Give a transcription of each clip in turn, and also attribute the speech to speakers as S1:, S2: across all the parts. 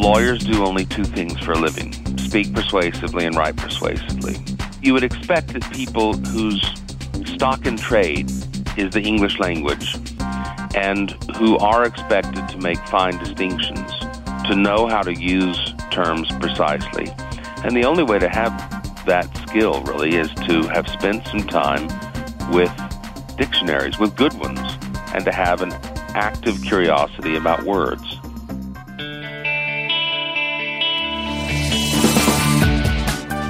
S1: lawyers do only two things for a living speak persuasively and write persuasively. You would expect that people whose stock in trade is the English language and who are expected to make fine distinctions, to know how to use terms precisely. And the only way to have that skill really is to have spent some time with dictionaries, with good ones, and to have an active curiosity about words.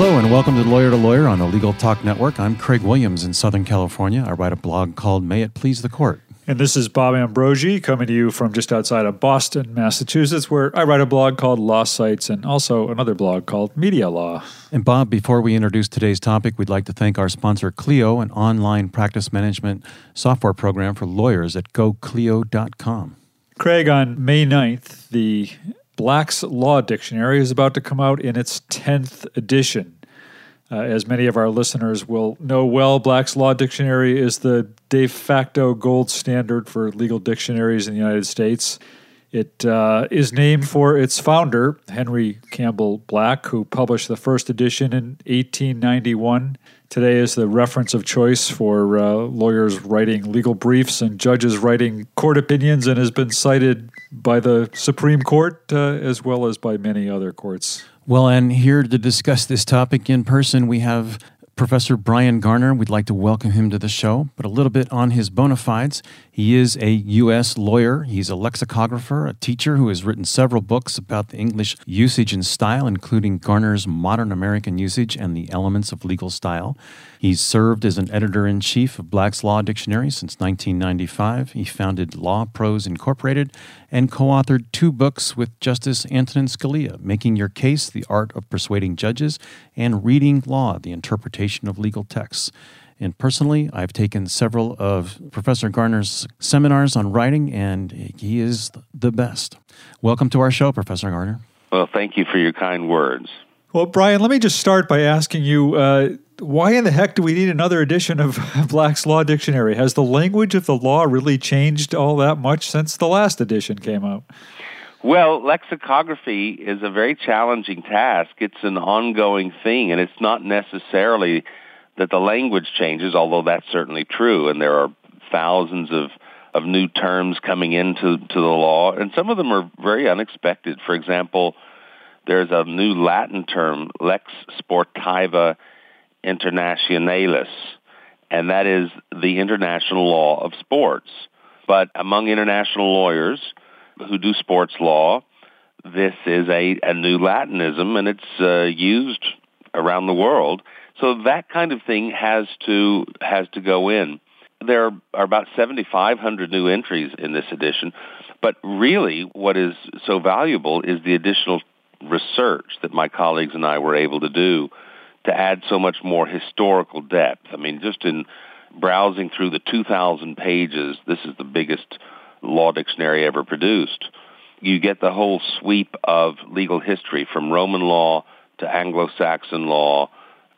S2: Hello and welcome to Lawyer to Lawyer on the Legal Talk Network. I'm Craig Williams in Southern California. I write a blog called May It Please the Court.
S3: And this is Bob Ambrogi coming to you from just outside of Boston, Massachusetts, where I write a blog called Law Sites and also another blog called Media Law.
S2: And Bob, before we introduce today's topic, we'd like to thank our sponsor, Clio, an online practice management software program for lawyers at goclio.com.
S3: Craig, on May 9th, the Black's Law Dictionary is about to come out in its 10th edition. Uh, as many of our listeners will know well, Black's Law Dictionary is the de facto gold standard for legal dictionaries in the United States. It uh, is named for its founder, Henry Campbell Black, who published the first edition in 1891. Today is the reference of choice for uh, lawyers writing legal briefs and judges writing court opinions and has been cited by the Supreme Court uh, as well as by many other courts.
S2: Well, and here to discuss this topic in person, we have Professor Bryan Garner. We'd like to welcome him to the show, but a little bit on his bona fides. He is a U.S. lawyer. He's a lexicographer, a teacher who has written several books about the English usage and style, including Garner's Modern American Usage and the Elements of Legal Style. He's served as an editor in chief of Black's Law Dictionary since 1995. He founded LawProse Incorporated and co authored two books with Justice Antonin Scalia Making Your Case, The Art of Persuading Judges, and Reading Law, The Interpretation of Legal Texts. And personally, I've taken several of Professor Garner's seminars on writing, and he is the best. Welcome to our show, Professor Garner.
S1: Well, thank you for your kind words.
S3: Well, Bryan, let me just start by asking you uh, why in the heck do we need another edition of Black's Law Dictionary? Has the language of the law really changed all that much since the last edition came out?
S1: Well, lexicography is a very challenging task. It's an ongoing thing, and it's not necessarily that the language changes, although that's certainly true, and there are thousands of of new terms coming into to the law, and some of them are very unexpected. For example, there's a new Latin term, lex sportiva internationalis, and that is the international law of sports. But among international lawyers who do sports law, this is a, a new Latinism, and it's uh, used around the world. So that kind of thing has to has to go in. There are about 7,500 new entries in this edition, but really what is so valuable is the additional research that my colleagues and I were able to do to add so much more historical depth. I mean, just in browsing through the 2,000 pages, this is the biggest law dictionary ever produced. You get the whole sweep of legal history from Roman law to Anglo-Saxon law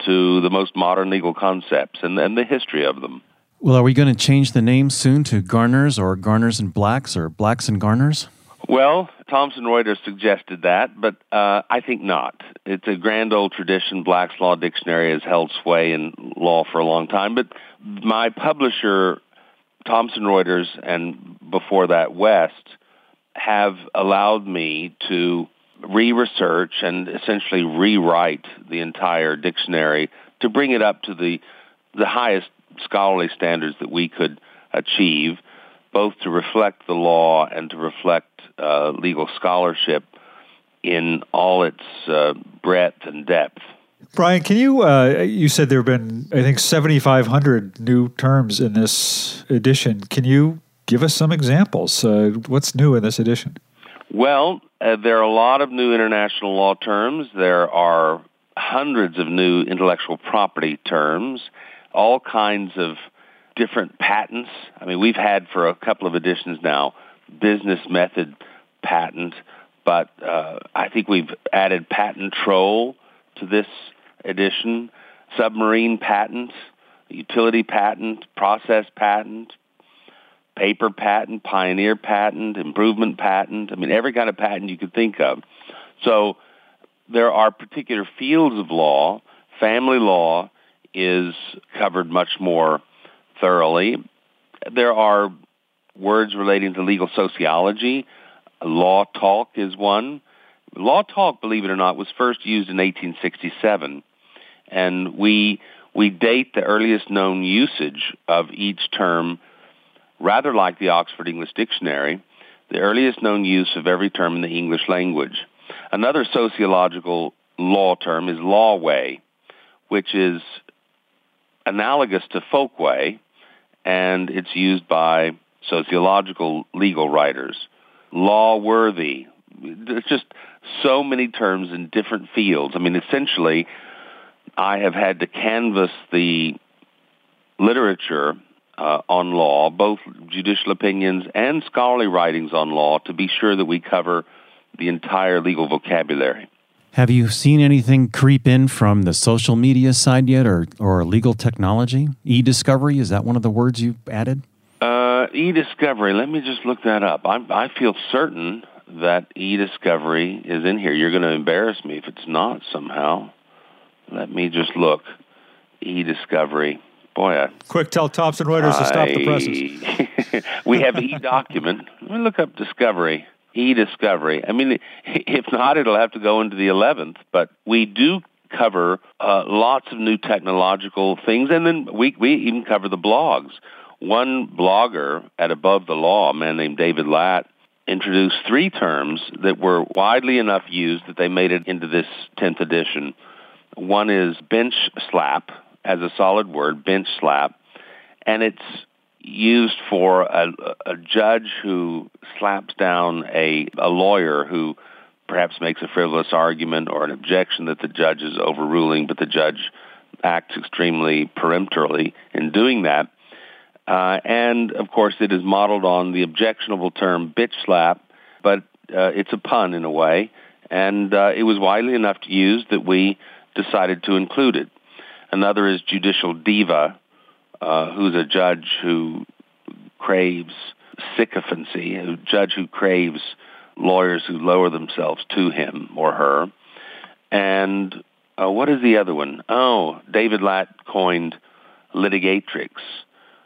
S1: to the most modern legal concepts and, and the history of them.
S2: Well, are we going to change the name soon to Garners or Garners and Blacks or Blacks and Garners?
S1: Well, Thomson Reuters suggested that, but uh, I think not. It's a grand old tradition. Black's Law Dictionary has held sway in law for a long time, but my publisher, Thomson Reuters, and before that, West, have allowed me to re-research and essentially rewrite the entire dictionary to bring it up to the the highest scholarly standards that we could achieve, both to reflect the law and to reflect uh, legal scholarship in all its uh, breadth and depth.
S3: Bryan, can you? Uh, you said there have been, I think, seventy five hundred new terms in this edition. Can you give us some examples? Uh, what's new in this edition?
S1: Well, uh, there are a lot of new international law terms. There are hundreds of new intellectual property terms, all kinds of different patents. I mean, we've had for a couple of editions now business method patent, but uh, I think we've added patent troll to this edition, submarine patent, utility patent, process patent, paper patent, pioneer patent, improvement patent. I mean, every kind of patent you could think of. So there are particular fields of law. Family law is covered much more thoroughly. There are words relating to legal sociology. Law talk is one. Law talk, believe it or not, was first used in 1867, and we we date the earliest known usage of each term rather like the Oxford English Dictionary, the earliest known use of every term in the English language. Another sociological law term is lawway, which is analogous to folkway, and it's used by sociological legal writers. law worthy. There's just so many terms in different fields. I mean, essentially, I have had to canvass the literature uh, on law, both judicial opinions and scholarly writings on law, to be sure that we cover the entire legal vocabulary.
S2: Have you seen anything creep in from the social media side yet or, or legal technology? E discovery, is that one of the words you added?
S1: Uh, e discovery, let me just look that up. I'm, I feel certain that e discovery is in here. You're going to embarrass me if it's not somehow. Let me just look. E discovery. Boy, I,
S3: quick, tell Thomson Reuters I, to stop the presses.
S1: we have e document. Let me look up discovery. E discovery. I mean, if not, it'll have to go into the 11th. But we do cover uh, lots of new technological things, and then we we even cover the blogs. One blogger at Above the Law, a man named David Lat, introduced three terms that were widely enough used that they made it into this 10th edition. One is bench slap, as a solid word, bench slap, and it's used for a, a judge who slaps down a, a lawyer who perhaps makes a frivolous argument or an objection that the judge is overruling, but the judge acts extremely peremptorily in doing that. Uh, and of course, it is modeled on the objectionable term bitch slap, but uh, it's a pun in a way. And uh, it was widely enough to use that we decided to include it. Another is judicial diva, uh, who's a judge who craves sycophancy, a judge who craves lawyers who lower themselves to him or her. And uh, what is the other one? Oh, David Lat coined litigatrix,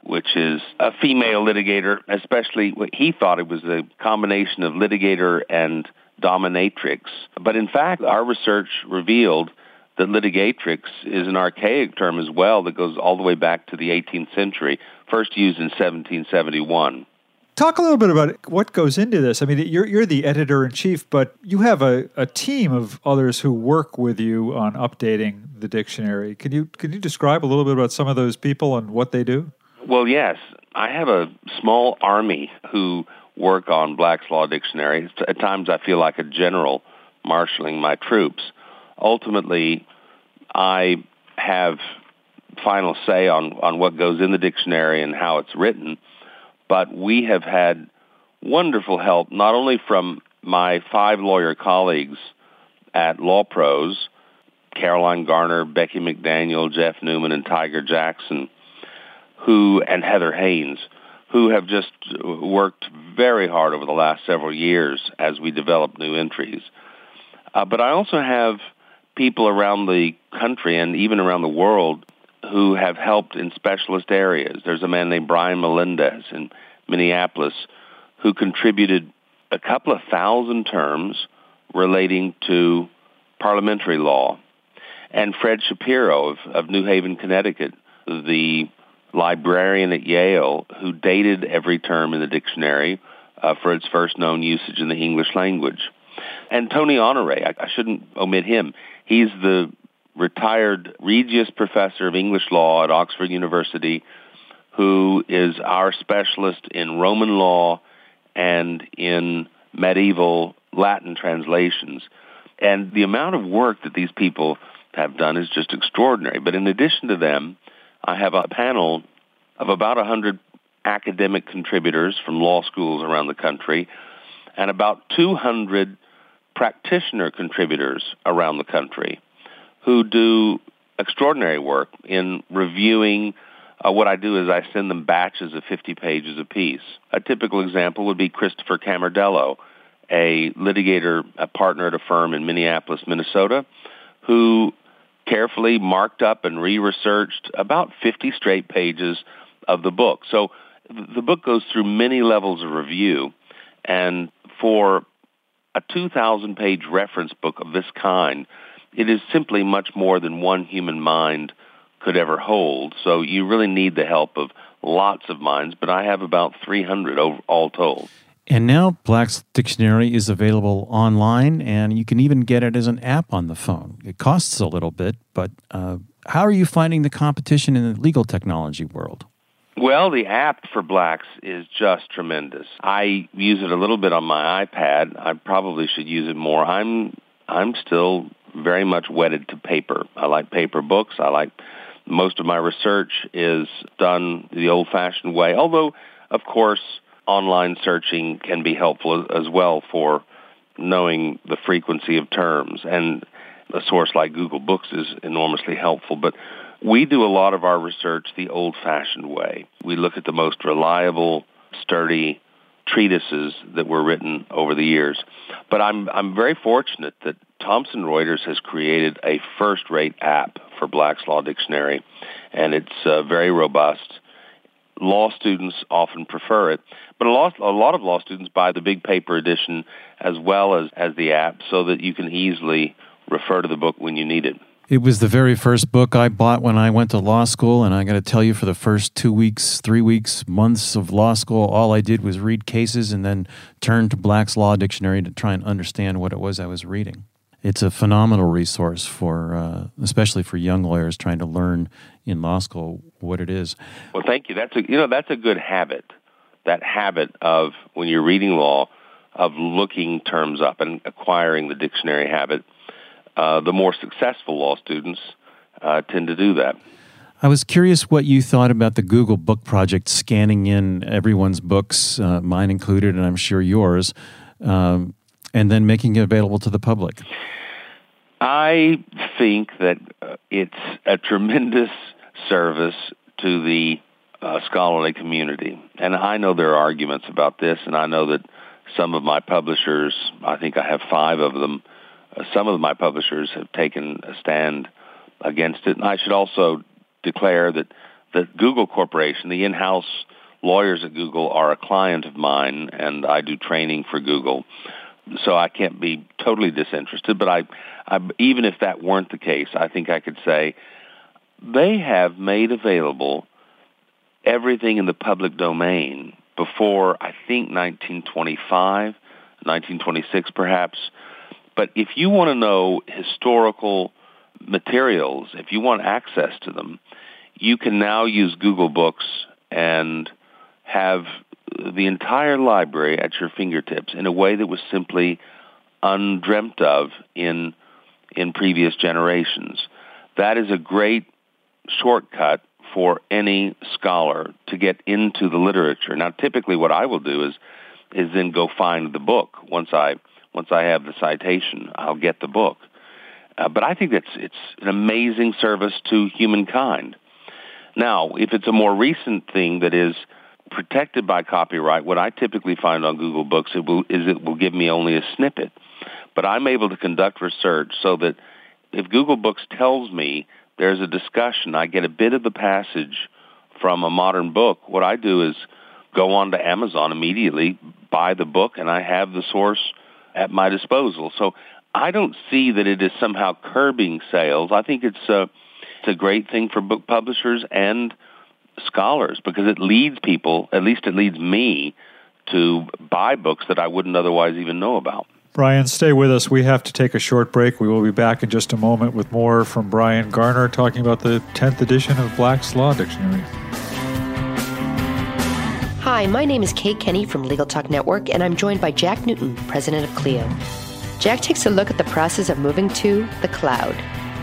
S1: which is a female litigator, especially what he thought it was a combination of litigator and dominatrix. But in fact, our research revealed that litigatrix is an archaic term as well that goes all the way back to the 18th century, first used in 1771.
S3: Talk a little bit about what goes into this. I mean, you're, you're the editor in chief, but you have a, a team of others who work with you on updating the dictionary. Can you, can you describe a little bit about some of those people and what they do?
S1: Well, yes. I have a small army who work on Black's Law Dictionary. At times I feel like a general marshaling my troops ultimately I have final say on, on what goes in the dictionary and how it's written. But we have had wonderful help not only from my five lawyer colleagues at LawProse, Caroline Garner, Becky McDaniel, Jeff Newman, and Tiger Jackson, who and Heather Haynes, who have just worked very hard over the last several years as we develop new entries. Uh, but I also have people around the country and even around the world who have helped in specialist areas. There's a man named Brian Melendez in Minneapolis who contributed a couple of thousand terms relating to parliamentary law. And Fred Shapiro of, of New Haven, Connecticut, the librarian at Yale who dated every term in the dictionary uh, for its first known usage in the English language. And Tony Honore, I, I shouldn't omit him. He's the retired Regius Professor of English Law at Oxford University, who is our specialist in Roman law and in medieval Latin translations. And the amount of work that these people have done is just extraordinary. But in addition to them, I have a panel of about 100 academic contributors from law schools around the country and about 200 practitioner contributors around the country who do extraordinary work in reviewing uh, what I do is I send them batches of 50 pages apiece. A typical example would be Christopher Camardello, a litigator, a partner at a firm in Minneapolis, Minnesota, who carefully marked up and re-researched about 50 straight pages of the book. So the book goes through many levels of review, and for a 2,000 page reference book of this kind, it is simply much more than one human mind could ever hold. So you really need the help of lots of minds, but I have about 300 all told.
S2: And now Black's Dictionary is available online, and you can even get it as an app on the phone. It costs a little bit, but uh, how are you finding the competition in the legal technology world?
S1: Well, the app for Blacks is just tremendous. I use it a little bit on my iPad. I probably should use it more. I'm I'm still very much wedded to paper. I like paper books. I like most of my research is done the old-fashioned way. Although, of course, online searching can be helpful as well for knowing the frequency of terms and a source like Google Books is enormously helpful. But we do a lot of our research the old-fashioned way. We look at the most reliable, sturdy treatises that were written over the years. But I'm I'm very fortunate that Thomson Reuters has created a first-rate app for Black's Law Dictionary, and it's uh, very robust. Law students often prefer it, but a lot, a lot of law students buy the big paper edition as well as, as the app so that you can easily refer to the book when you need it.
S2: It was the very first book I bought when I went to law school, and I got to tell you, for the first two weeks, three weeks, months of law school, all I did was read cases and then turn to Black's Law Dictionary to try and understand what it was I was reading. It's a phenomenal resource for, uh, especially for young lawyers trying to learn in law school what it is.
S1: Well, thank you. That's a you know that's a good habit. That habit of when you're reading law, of looking terms up and acquiring the dictionary habit uh, the more successful law students uh, tend to do that.
S2: I was curious what you thought about the Google Book Project scanning in everyone's books, uh, mine included, and I'm sure yours, um, and then making it available to the public.
S1: I think that uh, it's a tremendous service to the uh, scholarly community. And I know there are arguments about this, and I know that some of my publishers, I think I have five of them, some of my publishers have taken a stand against it. And I should also declare that the Google Corporation, the in-house lawyers at Google, are a client of mine, and I do training for Google. So I can't be totally disinterested, but I, I even if that weren't the case, I think I could say they have made available everything in the public domain before I think 1925, 1926 perhaps. But if you want to know historical materials, if you want access to them, you can now use Google Books and have the entire library at your fingertips in a way that was simply undreamt of in in previous generations. That is a great shortcut for any scholar to get into the literature. Now typically what I will do is is then go find the book once I once I have the citation, I'll get the book. Uh, but I think that's it's an amazing service to humankind. Now, if it's a more recent thing that is protected by copyright, what I typically find on Google Books it will, is it will give me only a snippet. But I'm able to conduct research so that if Google Books tells me there's a discussion, I get a bit of the passage from a modern book. What I do is go on to Amazon immediately, buy the book, and I have the source at my disposal. So I don't see that it is somehow curbing sales. I think it's a, it's a great thing for book publishers and scholars because it leads people, at least it leads me, to buy books that I wouldn't otherwise even know about.
S3: Bryan, stay with us. We have to take a short break. We will be back in just a moment with more from Bryan Garner talking about the 10th edition of Black's Law Dictionary.
S4: Hi, my name is Kate Kenny from Legal Talk Network, and I'm joined by Jack Newton, president of Clio. Jack takes a look at the process of moving to the cloud.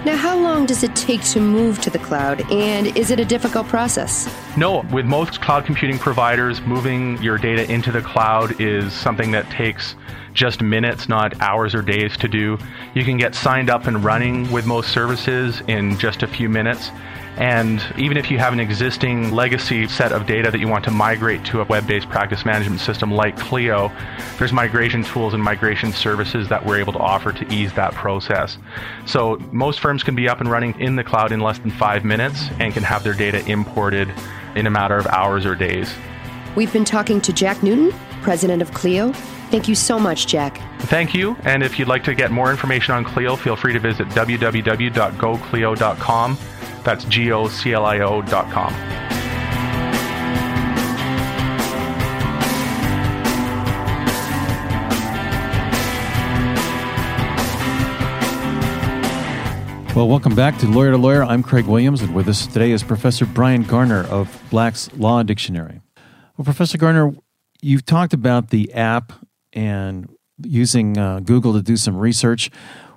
S4: Now, how long does it take to move to the cloud, and is it a difficult process?
S5: No, with most cloud computing providers, moving your data into the cloud is something that takes just minutes, not hours or days to do. You can get signed up and running with most services in just a few minutes. And even if you have an existing legacy set of data that you want to migrate to a web based practice management system like Clio, there's migration tools and migration services that we're able to offer to ease that process. So most firms can be up and running in the cloud in less than five minutes and can have their data imported in a matter of hours or days.
S4: We've been talking to Jack Newton, president of Clio. Thank you so much, Jack.
S5: Thank you. And if you'd like to get more information on Clio, feel free to visit www.goclio.com. That's G O C L I O dot com.
S2: Well, welcome back to Lawyer to Lawyer. I'm Craig Williams, and with us today is Professor Bryan Garner of Black's Law Dictionary. Well, Professor Garner, you've talked about the app and using uh, Google to do some research.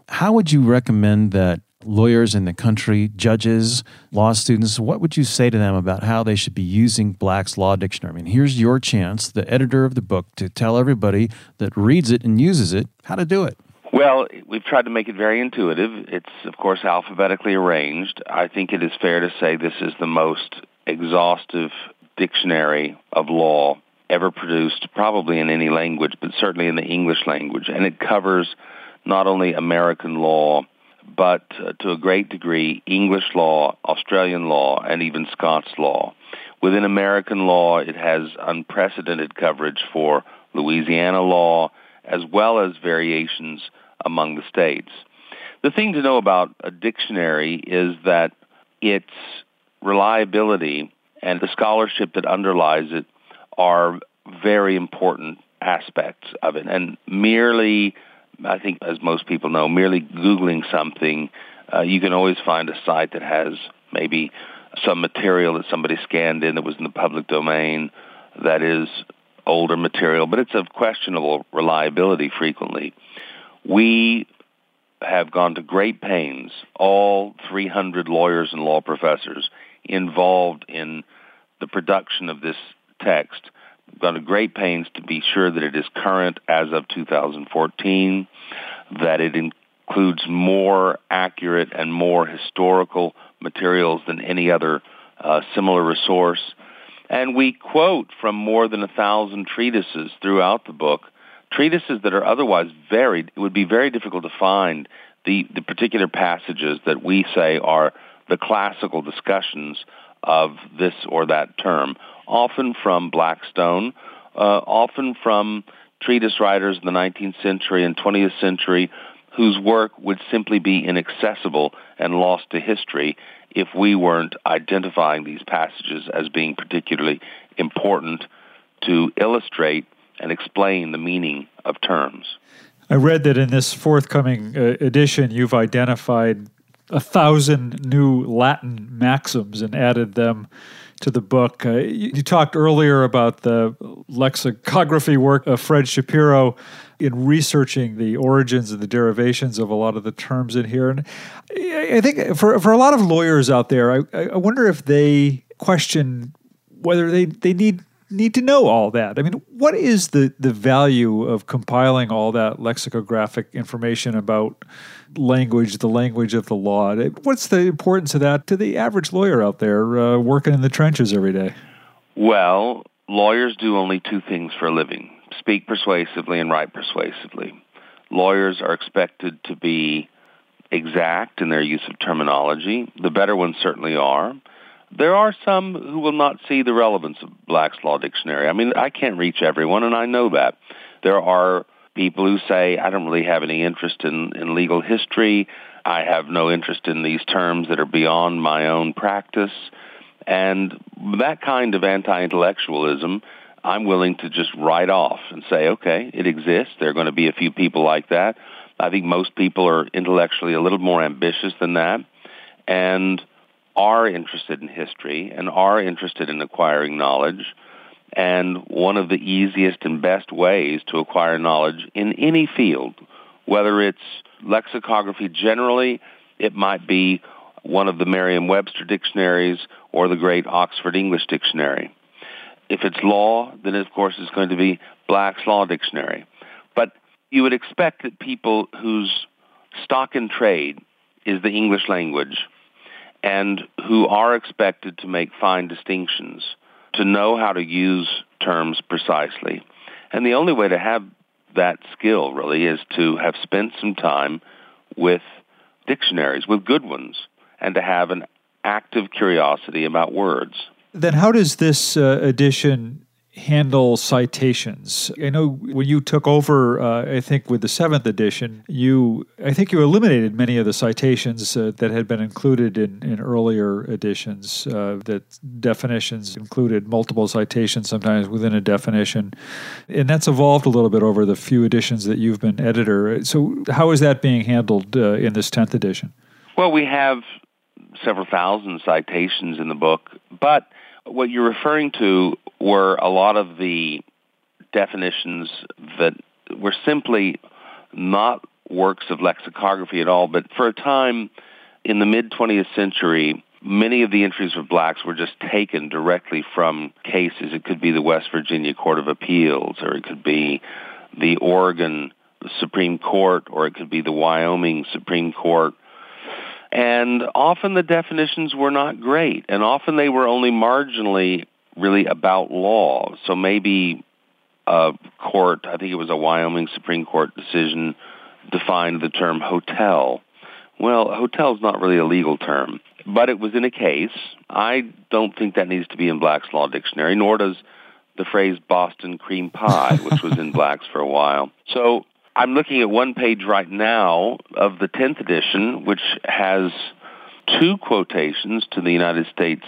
S2: How would you recommend that lawyers in the country, judges, law students, what would you say to them about how they should be using Black's Law Dictionary? I mean, here's your chance, the editor of the book, to tell everybody that reads it and uses it how to do it.
S1: Well, we've tried to make it very intuitive. It's, of course, alphabetically arranged. I think it is fair to say this is the most exhaustive dictionary of law ever produced, probably in any language, but certainly in the English language. And it covers not only American law, but uh, to a great degree, English law, Australian law, and even Scots law. Within American law, it has unprecedented coverage for Louisiana law, as well as variations among the states. The thing to know about a dictionary is that its reliability and the scholarship that underlies it are very important aspects of it. And merely I think, as most people know, merely Googling something, uh, you can always find a site that has maybe some material that somebody scanned in that was in the public domain that is older material, but it's of questionable reliability frequently. We have gone to great pains, all 300 lawyers and law professors involved in the production of this text gone to great pains to be sure that it is current as of 2014, that it includes more accurate and more historical materials than any other uh, similar resource. And we quote from more than a thousand treatises throughout the book, treatises that are otherwise very, it would be very difficult to find the, the particular passages that we say are the classical discussions of this or that term often from Blackstone, uh, often from treatise writers in the 19th century and 20th century whose work would simply be inaccessible and lost to history if we weren't identifying these passages as being particularly important to illustrate and explain the meaning of terms.
S3: I read that in this forthcoming uh, edition, you've identified a thousand new Latin maxims and added them to the book. Uh, you, you, talked earlier about the lexicography work of Fred Shapiro in researching the origins and the derivations of a lot of the terms in here. And I think for, for a lot of lawyers out there, I, I wonder if they question whether they, they need need to know all that. I mean, what is the, the value of compiling all that lexicographic information about language, the language of the law? What's the importance of that to the average lawyer out there uh, working in the trenches every day?
S1: Well, lawyers do only two things for a living speak persuasively and write persuasively. Lawyers are expected to be exact in their use of terminology. The better ones certainly are. There are some who will not see the relevance of Black's Law Dictionary. I mean, I can't reach everyone, and I know that. There are people who say, I don't really have any interest in, in legal history. I have no interest in these terms that are beyond my own practice. And that kind of anti-intellectualism, I'm willing to just write off and say, okay, it exists. There are going to be a few people like that. I think most people are intellectually a little more ambitious than that. And are interested in history and are interested in acquiring knowledge. And one of the easiest and best ways to acquire knowledge in any field, whether it's lexicography generally it might be one of the Merriam-Webster dictionaries or the great Oxford English Dictionary. If it's law, then of course it's going to be Black's Law Dictionary. But you would expect that people whose stock in trade is the English language and who are expected to make fine distinctions, to know how to use terms precisely. And the only way to have that skill really is to have spent some time with dictionaries, with good ones, and to have an active curiosity about words.
S3: Then, how does this uh, edition handle citations? I know when you took over, uh, I think with the seventh edition, you I think you eliminated many of the citations uh, that had been included in, in earlier editions. Uh, that definitions included multiple citations sometimes within a definition, and that's evolved a little bit over the few editions that you've been editor. So, how is that being handled uh, in this tenth edition?
S1: Well, we have several thousand citations in the book, but what you're referring to were a lot of the definitions that were simply not works of lexicography at all, but for a time in the mid 20th century, many of the entries of blacks were just taken directly from cases. It could be the West Virginia Court of Appeals, or it could be the Oregon Supreme Court, or it could be the Wyoming Supreme Court, and often the definitions were not great, and often they were only marginally really about law. So maybe a court, I think it was a Wyoming Supreme Court decision, defined the term hotel. Well, hotel is not really a legal term, but it was in a case. I don't think that needs to be in Black's Law Dictionary, nor does the phrase Boston cream pie, which was in Black's for a while. So I'm looking at one page right now of the 10th edition, which has two quotations to the United States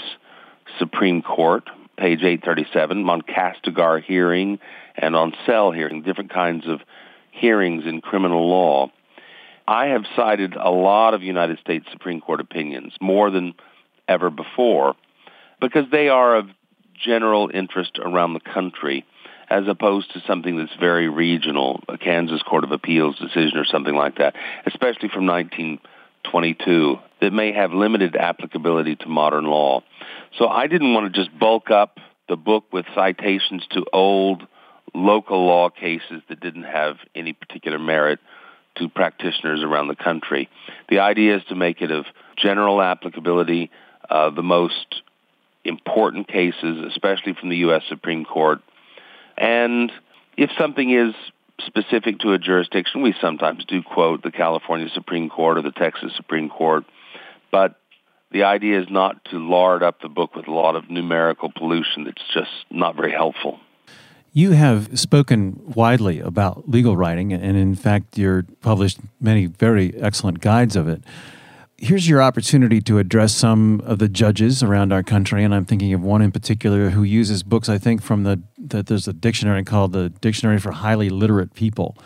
S1: Supreme Court, page 837, on Kastigar hearing and on Sell hearing, different kinds of hearings in criminal law. I have cited a lot of United States Supreme Court opinions, more than ever before, because they are of general interest around the country as opposed to something that's very regional, a Kansas Court of Appeals decision or something like that, especially from 1922, that may have limited applicability to modern law. So I didn't want to just bulk up the book with citations to old local law cases that didn't have any particular merit to practitioners around the country. The idea is to make it of general applicability, uh, the most important cases, especially from the U.S. Supreme Court, and if something is specific to a jurisdiction, we sometimes do quote the California Supreme Court or the Texas Supreme Court. But the idea is not to lard up the book with a lot of numerical pollution that's just not very helpful.
S2: You have spoken widely about legal writing, and in fact, you've published many very excellent guides of it here's your opportunity to address some of the judges around our country, and I'm thinking of one in particular who uses books. I think from the that there's a dictionary called the Dictionary for Highly Literate People.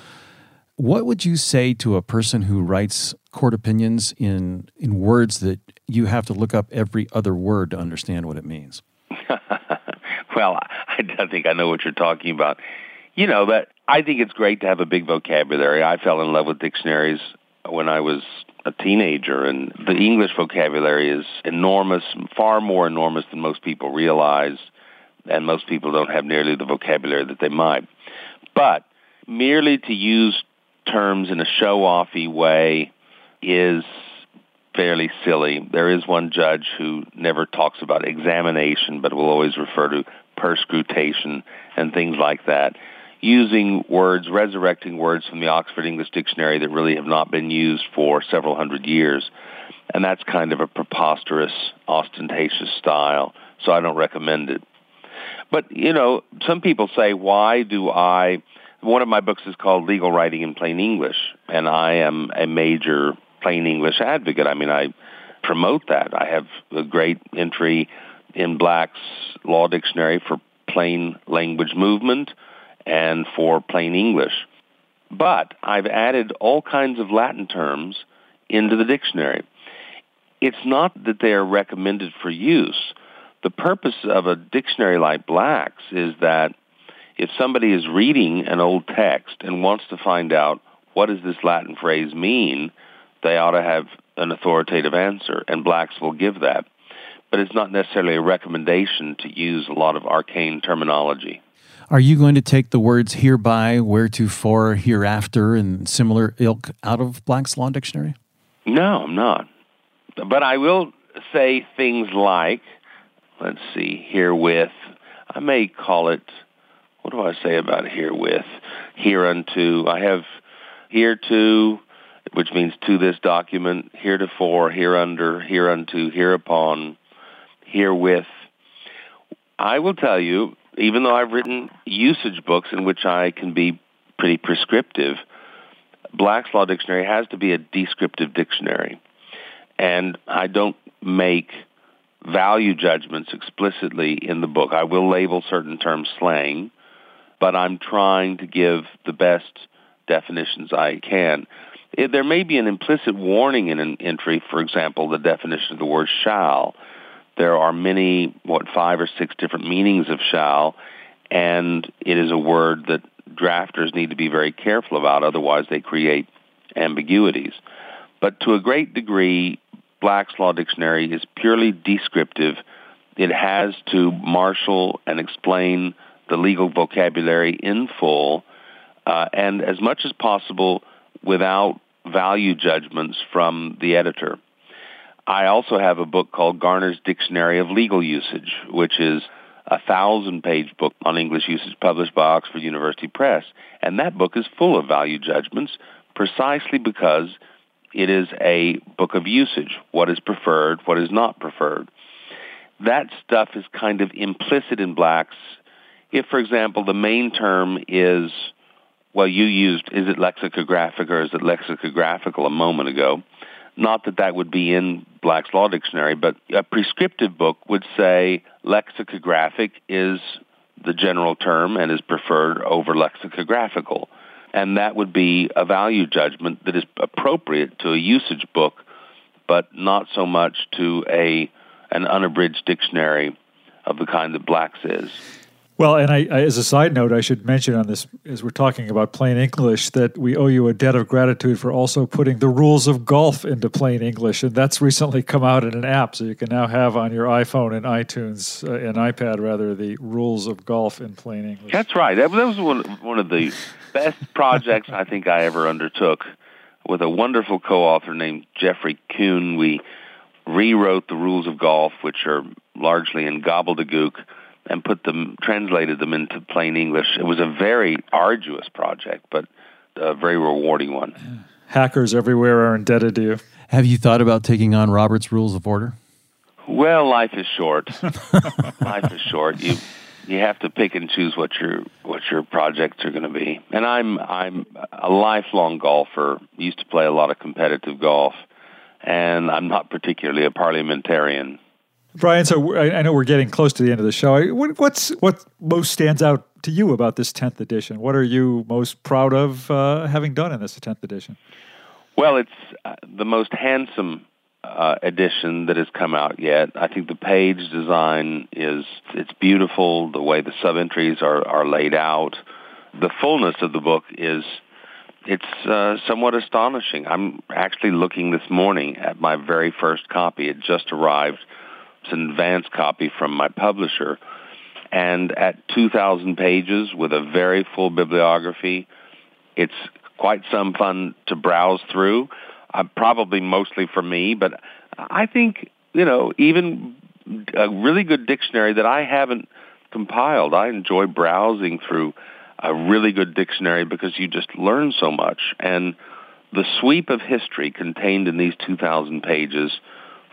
S2: What would you say to a person who writes court opinions in in words that you have to look up every other word to understand what it means?
S1: well, I, I think I know what you're talking about. You know that I think it's great to have a big vocabulary. I fell in love with dictionaries when I was a teenager, and the English vocabulary is enormous, far more enormous than most people realize, and most people don't have nearly the vocabulary that they might. But merely to use terms in a show-offy way is fairly silly. There is one judge who never talks about examination, but will always refer to perscrutation and things like that using words, resurrecting words from the Oxford English Dictionary that really have not been used for several hundred years. And that's kind of a preposterous, ostentatious style, so I don't recommend it. But, you know, some people say, why do I... One of my books is called Legal Writing in Plain English, and I am a major plain English advocate. I mean, I promote that. I have a great entry in Black's Law Dictionary for plain language movement and for plain English. But I've added all kinds of Latin terms into the dictionary. It's not that they are recommended for use. The purpose of a dictionary like Black's is that if somebody is reading an old text and wants to find out what does this Latin phrase mean, they ought to have an authoritative answer, and blacks will give that. But it's not necessarily a recommendation to use a lot of arcane terminology.
S2: Are you going to take the words hereby, wheretofore, hereafter, and similar ilk out of Black's Law Dictionary?
S1: No, I'm not. But I will say things like, let's see, herewith. I may call it, what do I say about herewith? Hereunto. I have hereto, which means to this document, heretofore, hereunder, hereunto, hereupon, herewith. I will tell you, even though I've written usage books in which I can be pretty prescriptive, Black's Law Dictionary has to be a descriptive dictionary. And I don't make value judgments explicitly in the book. I will label certain terms slang, but I'm trying to give the best definitions I can. There may be an implicit warning in an entry, for example, the definition of the word shall. There are many, what, five or six different meanings of shall, and it is a word that drafters need to be very careful about, otherwise they create ambiguities. But to a great degree, Black's Law Dictionary is purely descriptive. It has to marshal and explain the legal vocabulary in full, uh, and as much as possible without value judgments from the editor. I also have a book called Garner's Dictionary of Legal Usage, which is a thousand page book on English usage published by Oxford University Press. And that book is full of value judgments precisely because it is a book of usage. What is preferred, what is not preferred. That stuff is kind of implicit in Black's. If, for example, the main term is, well, you used, is it lexicographic or is it lexicographical a moment ago? Not that that would be in Black's Law Dictionary, but a prescriptive book would say lexicographic is the general term and is preferred over lexicographical. And that would be a value judgment that is appropriate to a usage book, but not so much to a an unabridged dictionary of the kind that Black's is.
S3: Well, and I, I, as a side note, I should mention on this, as we're talking about plain English, that we owe you a debt of gratitude for also putting the rules of golf into plain English, and that's recently come out in an app, so you can now have on your iPhone and iTunes uh, and iPad rather the rules of golf in plain English.
S1: That's right. That, that was one one of the best projects I think I ever undertook with a wonderful co-author named Jeffrey Kuhn. We rewrote the rules of golf, which are largely in gobbledygook and put them, translated them into plain English. It was a very arduous project, but a very rewarding one.
S3: Hackers everywhere are indebted to you.
S2: Have you thought about taking on Robert's Rules of Order?
S1: Well, life is short. life is short. You you have to pick and choose what your what your projects are going to be. And I'm I'm a lifelong golfer. Used to play a lot of competitive golf, and I'm not particularly a parliamentarian.
S3: Bryan, so I know we're getting close to the end of the show. What's what most stands out to you about this tenth edition? What are you most proud of uh, having done in this tenth edition?
S1: Well, it's uh, the most handsome uh, edition that has come out yet. I think the page design is it's beautiful. The way the sub entries are are laid out, the fullness of the book is it's uh, somewhat astonishing. I'm actually looking this morning at my very first copy. It just arrived an advance copy from my publisher. And at 2,000 pages with a very full bibliography, it's quite some fun to browse through. Uh, probably mostly for me, but I think, you know, even a really good dictionary that I haven't compiled, I enjoy browsing through a really good dictionary because you just learn so much. And the sweep of history contained in these 2,000 pages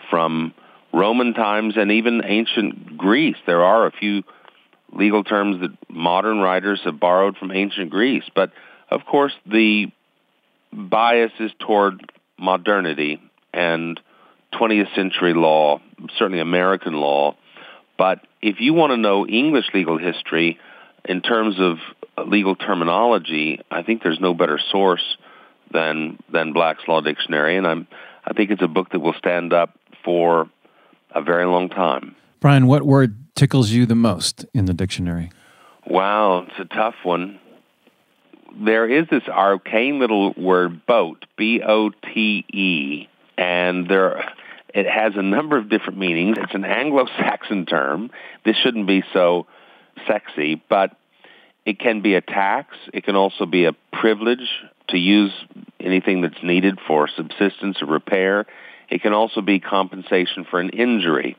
S1: from Roman times and even ancient Greece. There are a few legal terms that modern writers have borrowed from ancient Greece, but of course the bias is toward modernity and 20th century law, certainly American law. But if you want to know English legal history in terms of legal terminology, I think there's no better source than than Black's Law Dictionary, and I'm I think it's a book that will stand up for a very long time.
S2: Bryan, what word tickles you the most in the dictionary?
S1: Wow, it's a tough one. There is this arcane little word boat, B O T E, and there it has a number of different meanings. It's an Anglo-Saxon term. This shouldn't be so sexy, but it can be a tax. It can also be a privilege to use anything that's needed for subsistence or repair. It can also be compensation for an injury.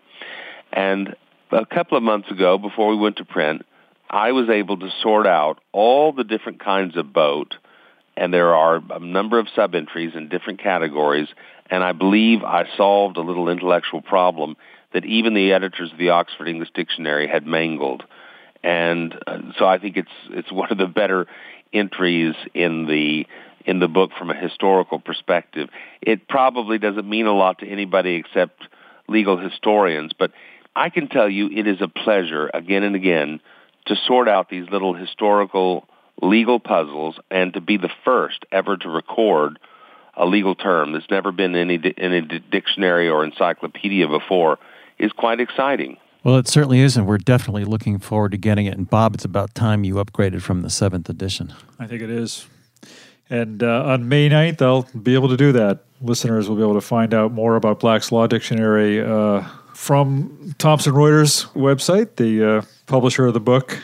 S1: And a couple of months ago, before we went to print, I was able to sort out all the different kinds of bote, and there are a number of sub-entries in different categories and I believe I solved a little intellectual problem that even the editors of the Oxford English Dictionary had mangled. And uh, so I think it's it's one of the better entries in the in the book from a historical perspective. It probably doesn't mean a lot to anybody except legal historians, but I can tell you it is a pleasure again and again to sort out these little historical legal puzzles and to be the first ever to record a legal term that's never been in any, in a dictionary or encyclopedia before is quite exciting.
S2: Well, it certainly is, and we're definitely looking forward to getting it. And Bob, it's about time you upgraded from the seventh edition.
S3: I think it is. And uh, on May 9th, I'll be able to do that. Listeners will be able to find out more about Black's Law Dictionary uh, from Thomson Reuters website, the uh, publisher of the book.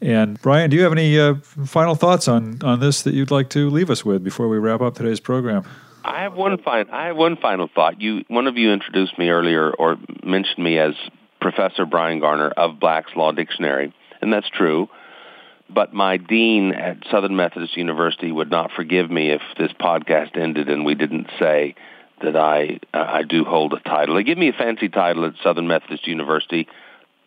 S3: And Bryan, do you have any uh, final thoughts on on this that you'd like to leave us with before we wrap up today's program?
S1: I have one fine. I have one final thought. You, one of you introduced me earlier, or mentioned me as Professor Bryan Garner of Black's Law Dictionary, and that's true. But my dean at Southern Methodist University would not forgive me if this podcast ended and we didn't say that I uh, I do hold a title. They give me a fancy title at Southern Methodist University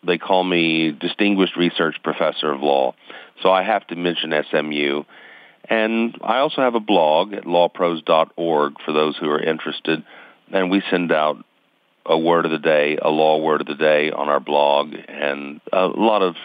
S1: they call me Distinguished Research Professor of Law. So I have to mention SMU. And I also have a blog at lawprose.org for those who are interested. And we send out a word of the day, a law word of the day on our blog, and a lot of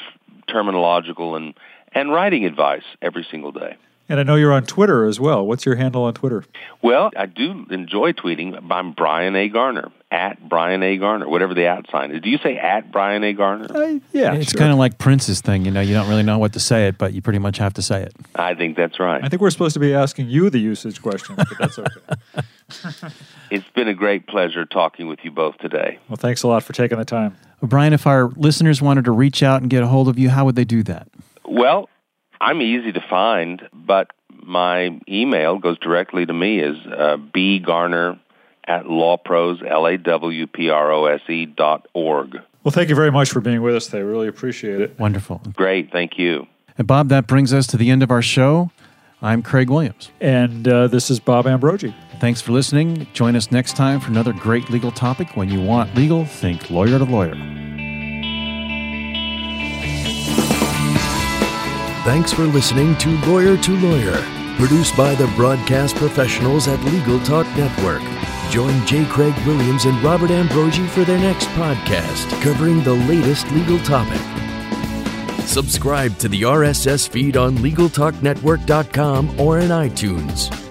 S1: terminological and, and writing advice every single day.
S3: And I know you're on Twitter as well. What's your handle on Twitter?
S1: Well, I do enjoy tweeting. I'm Bryan A. Garner, at Bryan A. Garner, whatever the at sign is. Do you say at Bryan A. Garner? Uh,
S3: yeah.
S2: It's sure. kind of like Prince's thing. You know, you don't really know what to say it, but you pretty much have to say it.
S1: I think that's right.
S3: I think we're supposed to be asking you the usage question, but that's
S1: okay. it's been a great pleasure talking with you both today.
S3: Well, thanks a lot for taking the time.
S2: Well, Bryan, if our listeners wanted to reach out and get a hold of you, how would they do that?
S1: Well, I'm easy to find, but my email goes directly to me as uh, bgarner at lawprose, L-A-W-P-R-O-S-E dot org.
S3: Well, thank you very much for being with us today. Really appreciate it.
S2: Wonderful.
S1: Great. Thank you.
S2: And Bob, that brings us to the end of our show. I'm Craig Williams.
S3: And uh, this is Bob Ambrogi.
S2: Thanks for listening. Join us next time for another great legal topic. When you want legal, think lawyer to lawyer.
S6: Thanks for listening to Lawyer to Lawyer, produced by the broadcast professionals at Legal Talk Network. Join J. Craig Williams and Robert Ambrogi for their next podcast covering the latest legal topic. Subscribe to the RSS feed on LegalTalkNetwork.com or in iTunes.